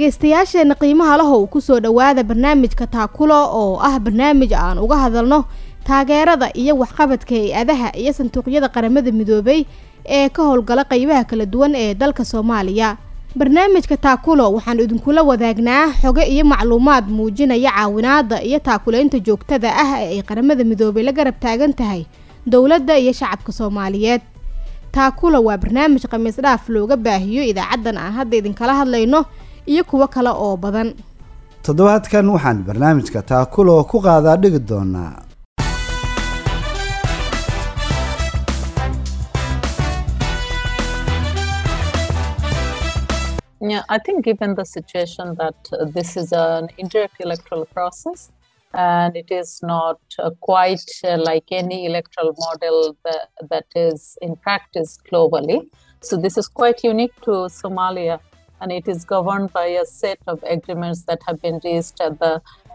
dhagaystayaasheenna qiimaha lahow ku soo dhowaada barnaamijka taakulo oo ah barnaamij aan uga hadalno taageerada iyo waxqabadka hay'adaha iyo sanduuqyada qaramada midoobay ee ka howlgala qeybaha kala duwan ee dalka soomaaliya. Barnaamijka taakulo waxaan idinkula wadaagnaa xogo iyo macluumaad muujinaya caawinaada iyo taakuleynta joogtada ah ee ay qaramada midoobay la garab taagan tahay dowladda iyo shacabka soomaaliyeed. Taakulo waa barnaamij khamiis dhaaf looga baahiyo idaacaddan aan hadda idinkala hadlayno iyo kuwo kale oo badan. Toddobaadkan waxaan barnaamijka taakulo ku qaadaa dhigi doonaa. Yeah, I think given the situation that uh, this is an indirect electoral process and it is not uh, quite uh, like any electoral model that, that is in practice globally. So this is quite unique to Somalia and it is governed by a set of agreements that have been reached at the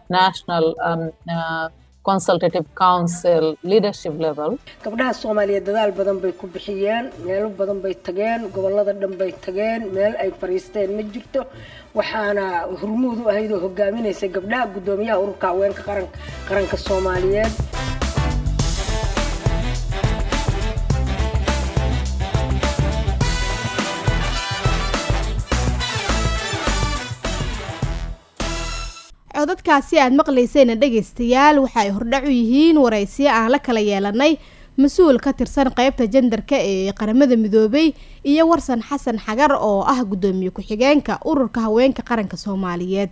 national um, uh, consultative council leadership level. gabdhaha soomaaliyeed dadaal badan bay ku bixiyeen meelo badan bay tageen gobollada dhan bay tageen meel ay fariisteen ma jirto waxaana hormuud u ahayd oo hogaaminaysay gabdhaha guddoomiyaha ururka haweenka qaran qaranka soomaaliyeed codadkaasi aad maqlaysayna dhegaystayaal waxa ay hordhac u yihiin waraysiyo aan la kala yeelanay mas'uul ka tirsan qeybta jandarka ee qaramada midoobay iyo warsan xasan xagar oo ah guddoomiye ku-xigeenka ururka haweenka qaranka soomaaliyeed.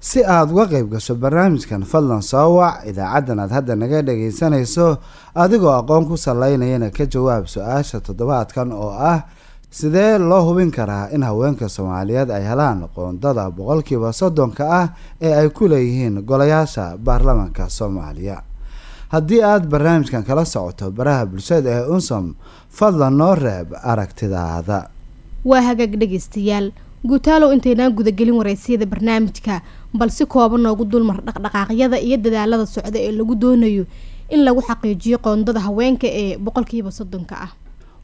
Si aada uga qayb gasho barnaamijkan fadlan soo wac idaacaddan aad hadda naga dhagaysanayso adigoo aqoon ku salaynayana ka jawaab su'aasha toddobaadkan oo ah sidee loo hubin karaa in haweenka soomaaliyeed ay helaan qoondada boqolkiiba soddonka ah ee ay ku leeyihiin golayaasha baarlamaanka soomaaliya? Haddii aada barnaamijkan kala socoto baraha bulshada ee unsom fadlan noo reeb aragtidaada. Waa hagaag dhegaystayaal. Guutaalow intaynaan gudagelin waraysiyada barnaamijka bal si kooban noogu dulmar dhaqdhaqaaqyada iyo dadaalada socda ee lagu doonayo in lagu xaqiijiyo qoondada haweenka ee boqolkiiba soddonka ah.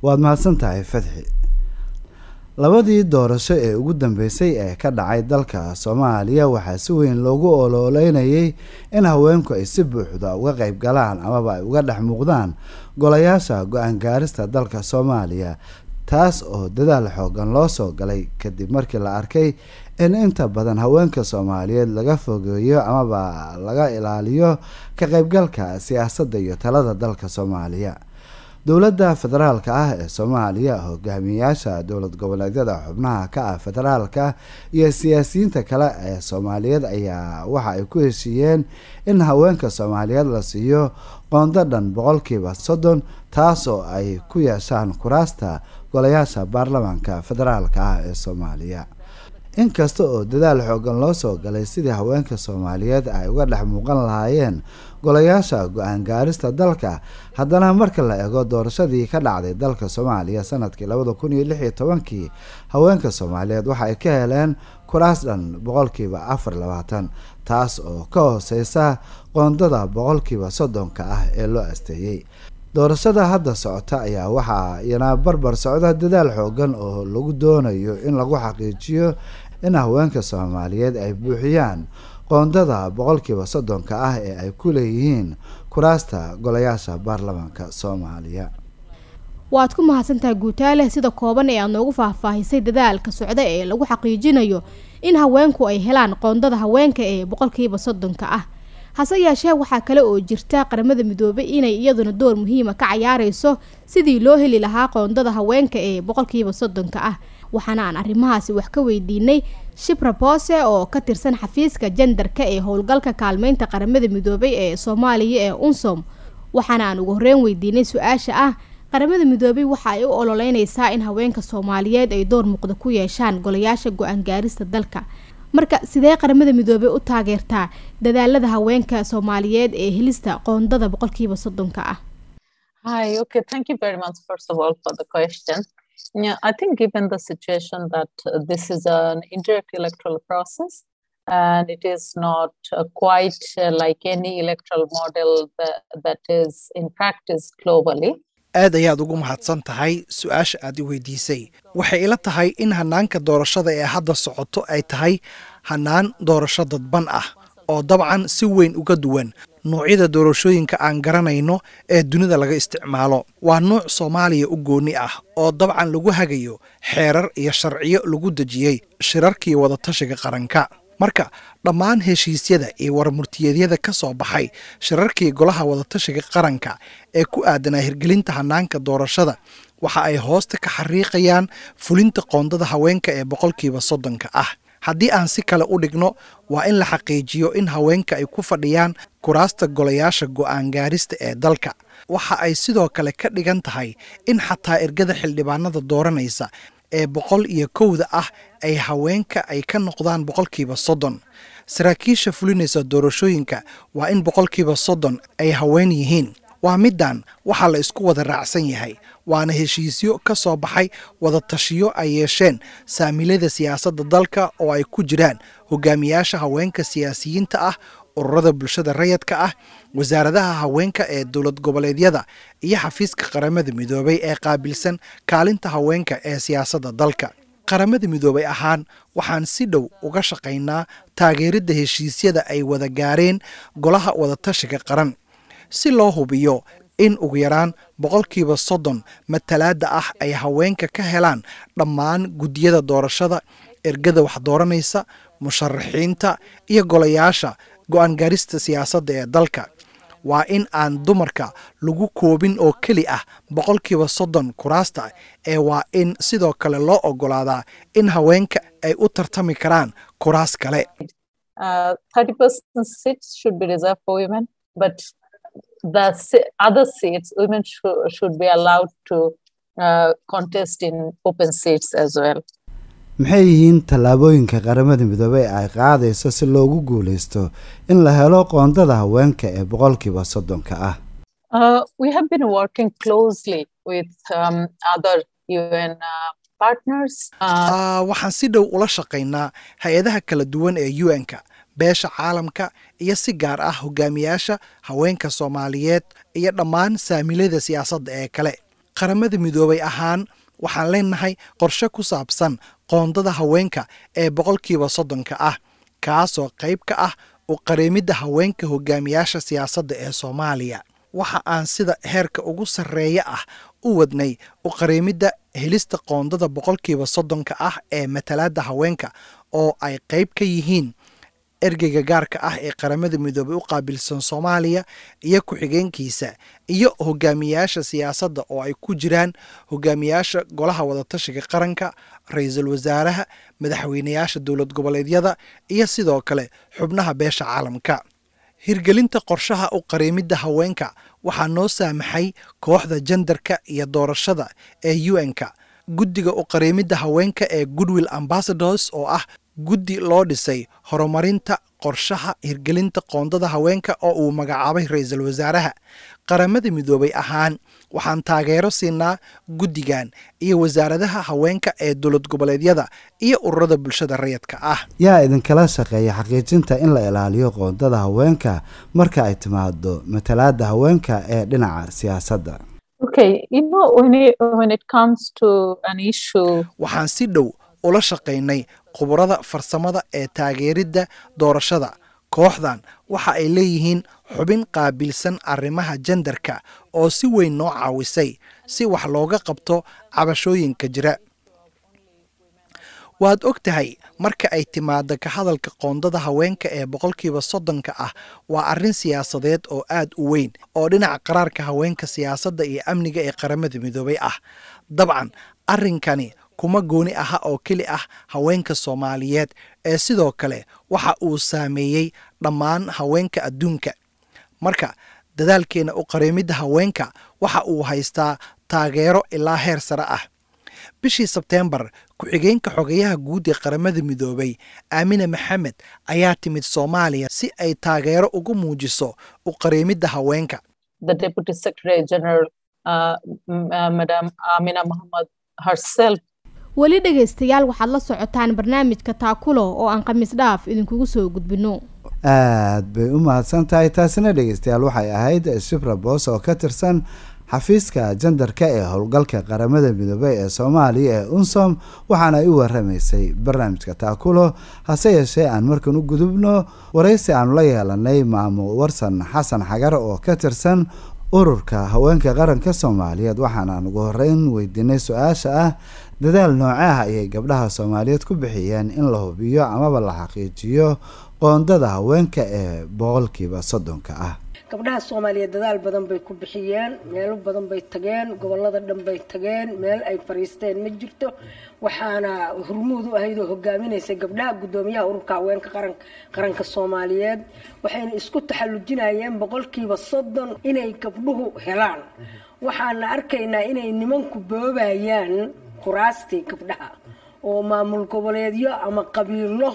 Waad mahadsan tahay fadxi labadii doorasho ee ugu dambeysay ee ka dhacay dalka soomaaliya waxaa si weyn loogu ololeynayay in haweenku ay si buuxda uga qayb galaan amaba ay uga dhex muuqdaan golayaasha go'aan gaarista dalka soomaaliya taas oo dadaal xoogan loo soo galay kadib markii la arkay in inta badan haweenka soomaaliyeed laga fogeeyo amaba laga ilaaliyo ka qaybgalka siyaasadda iyo talada dalka soomaaliya dowladda federaalka ah ee soomaaliya hogaamiyayaasha dowlad goboleedyada xubnaha ka ah federaalka iyo siyaasiyiinta kale ee soomaaliyeed ayaa waxa ay ku heshiiyeen in haweenka soomaaliyeed la siiyo qoondo dhan boqolkiiba soddon taas oo ay ku yeeshaan kuraasta golayaasha baarlamaanka federaalka ah ee soomaaliya inkasta oo dadaal xoogan loo soo galay sidii haweenka soomaaliyeed ay uga dhex muuqan lahaayeen golayaasha go'aan gaarista dalka haddana marka la eego doorashadii ka dhacday dalka soomaaliya sannadkii labada kun haweenka soomaaliyeed waxa ka heleen kuraas dhan boqolkiiba afar labaatan taas oo ka hooseysa qoondada boqolkiiba soddonka ah ee loo asteeyey doorashada hadda socota ayaa waxaa iyana barbar socda dadaal xoogan oo lagu doonayo in lagu xaqiijiyo in haweenka soomaaliyeed ay buuxiyaan qoondada boqolkiiba soddonka ah ee ay ku leeyihiin kuraasta golayaasha baarlamaanka soomaaliya. Waad ku mahadsantahay guutaale sida kooban ee aad noogu faahfaahisay dadaalka socda ee lagu xaqiijinayo in haweenku ay helaan qoondada haweenka ee boqolkiiba soddonka ah hase yeeshee waxaa kale oo jirta qaramada midoobay inay iyaduna door muhiima ka cayaareyso sidii loo heli lahaa qoondada haweenka ee boqolkiiba soddonka ah. Waxaana aan arrimahaasi wax ka weydiinay shibra boose oo ka tirsan xafiiska jandarka ee howlgalka kaalmeynta qaramada midoobay ee soomaaliya ee unsom waxaana aan ugu horreyn weydiinay su'aasha ah qaramada midoobay waxa ay u ololeyneysaa in haweenka soomaaliyeed ay door muuqda ku yeeshaan golayaasha go'aan gaarista dalka marka sidee qaramada midoobey u taageertaa dadaalada haweenka soomaaliyeed ee helista qoondada boqolkiiba soddonka ah? Uh, and it is not uh, quite uh, like any electoral model that, that is in practice globally, aad ayaad ugu mahadsan tahay su'aasha aad i weydiisay. Waxay ila tahay in hanaanka doorashada ee hadda socoto ay tahay hanaan doorasho dadban ah oo dabcan si weyn uga duwan. Noocyada doorashooyinka aan garanayno ee dunida laga isticmaalo. Waa nuuc soomaaliya u gooni ah oo dabcan lagu hagayo xeerar iyo sharciyo lagu dejiyey shirarkii wadatashiga qaranka marka dhammaan heshiisyada iyo warmurtiyeedyada ka soo baxay shirarkii golaha wadatashiga qaranka ee ku aadanaa hirgelinta hanaanka doorashada waxa ay hoosta ka xariiqayaan fulinta qoondada haweenka ee boqolkiiba soddonka ah. Haddii aan si kale u dhigno waa in la xaqiijiyo in haweenka ay ku fadhiyaan kuraasta golayaasha go'aan gaarista ee dalka. Waxa ay sidoo kale ka dhigan tahay in xataa ergada xildhibaanada dooranaysa ee boqol iyo kowda ah ay haweenka ay ka noqdaan boqolkiiba soddon. Saraakiisha fulinaysa doorashooyinka waa in boqolkiiba soddon ay haween yihiin. Waa middan waxaa la isku wada raacsan yahay waana heshiisyo ka soo baxay wadatashiyo ay yeesheen saamilada siyaasadda dalka oo ay ku jiraan. Hogaamiyaasha haweenka siyaasiyiinta ah ururada bulshada rayadka ah wasaaradaha haweenka ee dowlad goboleedyada iyo xafiiska qaramada midoobay ee qaabilsan kaalinta haweenka ee siyaasadda dalka. Qaramada midoobay ahaan waxaan si dhow uga shaqaynaa taageeridda heshiisyada ay wada gaareen golaha wadatashiga qaran si loo hubiyo in ugu yaraan boqolkiiba soddon matalaadda ah ay haweenka ka helaan dhammaan guddiyada doorashada ergada wax dooranaysa musharaxiinta iyo golayaasha go'aan gaarista siyaasadda ee dalka. Waa in aan dumarka lagu koobin oo keli ah boqolkiiba soddon kuraasta ee waa in sidoo kale loo ogolaadaa in haweenka ay u tartami karaan kuraas kale maxay yihiin tallaabooyinka qaramada midoobey ay qaadayso si loogu guuleysto in la helo qoondada haweenka ee boqolkiiba soddonka ah Uh, we have been working closely with um, other UN uh, partners. Uh, Ah, waxaan si dhow ula shaqaynaa hay'adaha kala duwan ee un-ka beesha caalamka iyo si gaar ah hogaamiyaasha haweenka soomaaliyeed iyo dhammaan saamilada siyaasadda ee kale qaramada midoobay ahaan waxaan leenahay qorshe ku saabsan qoondada haweenka ee boqolkiiba soddonka ah kaasoo qayb ka ah u qareemidda haweenka hogaamiyaasha siyaasadda ee soomaaliya. Waxa aan sida heerka ugu sarreeya ah u wadnay u qareemidda helista qoondada boqolkiiba soddonka ah ee matalaadda haweenka oo ay qayb ka yihiin ergeyga gaarka ah ee qaramada midoobay u qaabilsan soomaaliya iyo ku-xigeenkiisa iyo hogaamiyaasha siyaasadda oo ay ku jiraan hogaamiyaasha golaha wadatashiga qaranka ra'iisul wasaaraha madaxweynayaasha dowlad goboleedyada iyo sidoo kale xubnaha beesha caalamka. Hirgelinta qorshaha u qareemidda haweenka waxaa noo saamaxay kooxda jandarka iyo doorashada ee un-ka guddiga u qareemidda haweenka ee goodwill ambassadors oo ah guddi loo dhisay horumarinta qorshaha hirgelinta qoondada haweenka oo uu magacaabay ra'iisul wasaaraha. Qaramada midoobay ahaan waxaan taageero siinaa guddigan iyo wasaaradaha haweenka ee dowlad goboleedyada iyo ururada bulshada rayadka ah. Yaa idinkala shaqeeya xaqiijinta in la ilaaliyo qoondada haweenka marka ay timaado matalaadda haweenka ee dhinaca siyaasadda. Okay, you know, when it, when it comes to an issue waxaan si dhow ula shaqaynay khubarada farsamada ee taageeridda doorashada. Kooxdan waxa ay leeyihiin xubin qaabilsan arrimaha jandarka oo si weyn noo caawisay si wax looga qabto cabashooyinka jira. Waad og tahay marka ay timaado ka hadalka qoondada haweenka ee boqolkiiba soddonka ah waa arrin siyaasadeed oo aad u weyn oo dhinaca qaraarka haweenka siyaasadda iyo amniga ee qaramada midoobay ah. Dabcan arrinkani kuma gooni aha oo keli ah haweenka soomaaliyeed ee sidoo kale waxa uu saameeyey dhammaan haweenka adduunka. Marka dadaalkeena u qareemidda haweenka waxa uu haystaa taageero ilaa heer sare ah. Bishii sebteembar ku-xigeenka xogayaha guud ee qaramada midoobay aamine maxamed ayaa timid soomaaliya si ay taageero ugu muujiso u qareemidda haweenka. Uh, uh, Madam Amina Muhammad herself weli dhegaystayaal waxaad la socotaan barnaamijka taakulo oo aan khamiis dhaaf idinkugu soo gudbino aad bay u mahadsan tahay taasina dhegeystayaal waxay ahayd shibra boos oo ka tirsan xafiiska jandarka ee howlgalka qaramada midoobey ee soomaaliya ee unsom waxaana ay u waramaysay barnaamijka taakulo. Hase yeeshee aan markan u gudubno waraysi aanu la yeelanay maamo warsan xasan xagar oo ka tirsan ururka haweenka qaranka soomaaliyeed. Waxaanaan ugu horeyn weydiinay su'aasha ah dadaal nooce ah ayay gabdhaha soomaaliyeed ku bixiyeen in la hubiyo amaba la xaqiijiyo qoondada haweenka ee boqolkiiba soddonka ah gabdhaha soomaaliyeed dadaal badan bay ku bixiyeen meelo badan bay tageen gobollada dhan bay tageen meel ay fariisteen ma jirto. Waxaana hormuud u ahayd oo hogaaminaysay gabdhaha guddoomiyaha ururka haweenka qaranka soomaaliyeed. Waxayna isku taxallujinayeen boqolkiiba soddon inay gabdhuhu helaan. Waxaana arkaynaa inay nimanku boobayaan kuraastii gabdhaha oo maamul goboleedyo ama qabiilo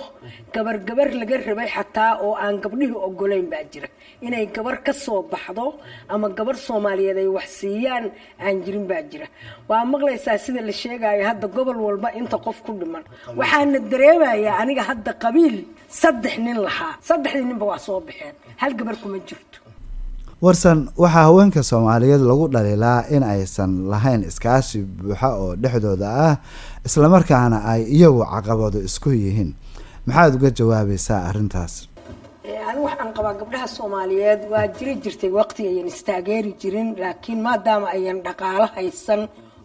gabar gabar laga rabay xataa oo aan gabdhihii ogolayn baa jira. Inay gabar ka soo baxdo ama gabar soomaaliyeed ay wax siiyaan aan jirin baa jira. Waa maqlaysaa sida la sheegayo hadda gobol walba inta qof ku dhiman. Waxaana dareemayaa aniga hadda qabiil saddex nin lahaa. Saddexdii ninba waa soo baxeen. Hal gabar kuma jirto warsan waxaa haweenka soomaaliyeed lagu dhaliilaa in aysan lahayn iskaashi buuxa oo dhexdooda ah islamarkaana ay iyagu caqabado isku yihiin. Maxaad uga jawaabaysaa arrintaas? Anigu waxaan qabaa gabdhaha soomaaliyeed waa jiri jirtay waqti ayan istaageeri jirin laakiin maadaama ayan dhaqaalo haysan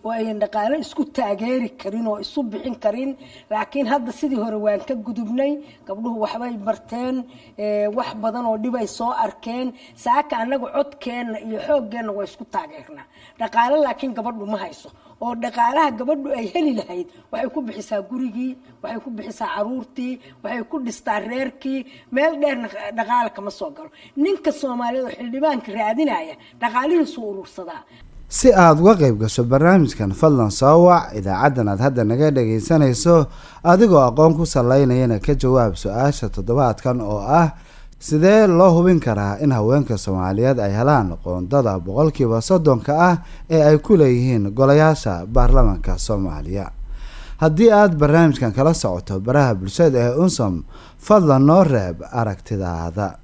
oo ayan dhaqaalo isku taageeri karin oo isu bixin karin. Laakiin hadda sidii hore waan ka gudubnay gabdhuhu waxbay barteen wax badan oo dhibay soo arkeen. Saaka annaga codkeenna iyo xooggeenna waa isku taageernaa dhaqaalo laakiin gabadhu ma hayso. Oo dhaqaalaha gabadhu ay heli lahayd waxay ku bixisaa gurigii waxay ku bixisaa caruurtii waxay ku dhistaa reerkii. Meel dheerna dhaqaala kama soo galo. Ninka soomaaliyeed oo xildhibaanka raadinaya dhaqaalihiisuu urursadaa si aada uga qayb gasho barnaamijkan fadlan soo wac. Idaacaddan aad hadda naga dhagaysanayso adigoo aqoon ku salaynayana ka jawaab su'aasha toddobaadkan oo ah sidee loo hubin karaa in haweenka soomaaliyeed ay helaan qoondada boqolkiiba soddonka ah ee ay ku leeyihiin golayaasha baarlamaanka soomaaliya? Haddii aada barnaamijkan kala socoto baraha bulshada ee unsom fadlan noo reeb aragtidaada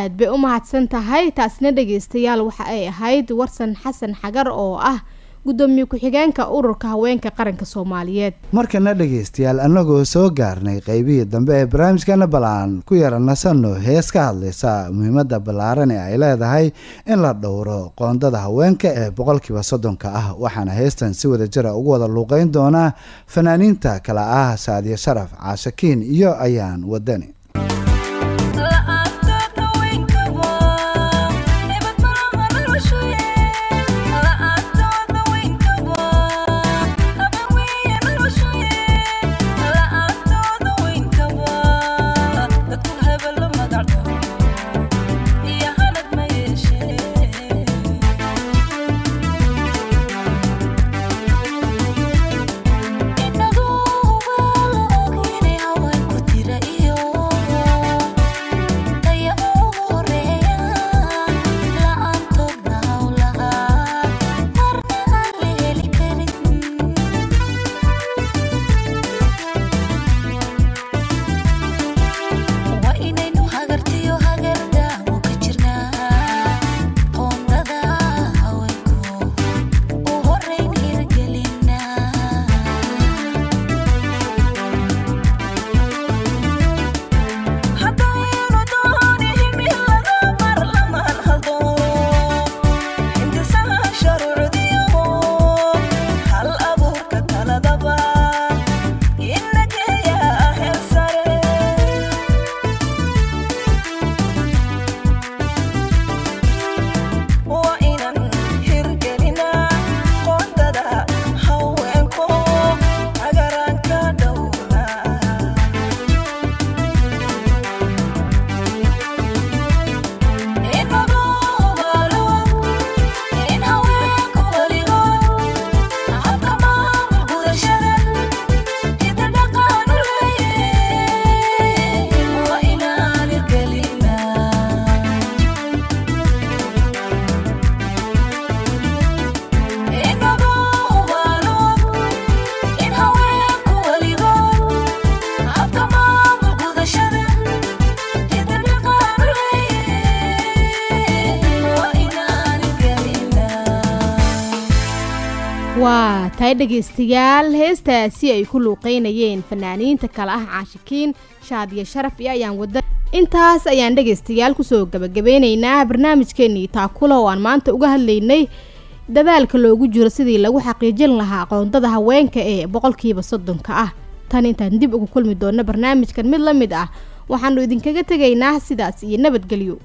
aad bay u mahadsan tahay taasna dhegeystayaal waxa ay ahayd warsan xasan xagar oo ah guddoomiye ku-xigeenka ururka haweenka qaranka soomaaliyeed. Markana dhegaystayaal annagoo soo gaarnay qeybihii dambe ee barnaamijkana bal aan ku yara nasanno hees ka hadlaysa muhiimadda ballaaran ee ay leedahay in la dhowro qoondada haweenka ee boqolkiiba soddonka ah waxaana heestan si wada jira ugu wada luuqeyn doonaa fanaaniinta kale ah saadiya sharaf caashakiin iyo ayaan wadani tahay dhegaystayaal heestaasi ay ku luuqeynayeen fanaaniinta kale ah caashikiin shaadiya sharaf iyo ayaan wada intaas ayaan dhegaystayaal ku soo gabagabeyneynaa barnaamijkeenii taakula oo aan maanta uga hadlaynay dadaalka loogu jiro sidii lagu xaqiijin lahaa qoondada haweenka ee boqolkiiba soddonka ah. Tan intaan dib ugu kulmi doonno barnaamijkan mid la mid ah waxaanu idinkaga tegaynaa sidaas iyo nabadgelyo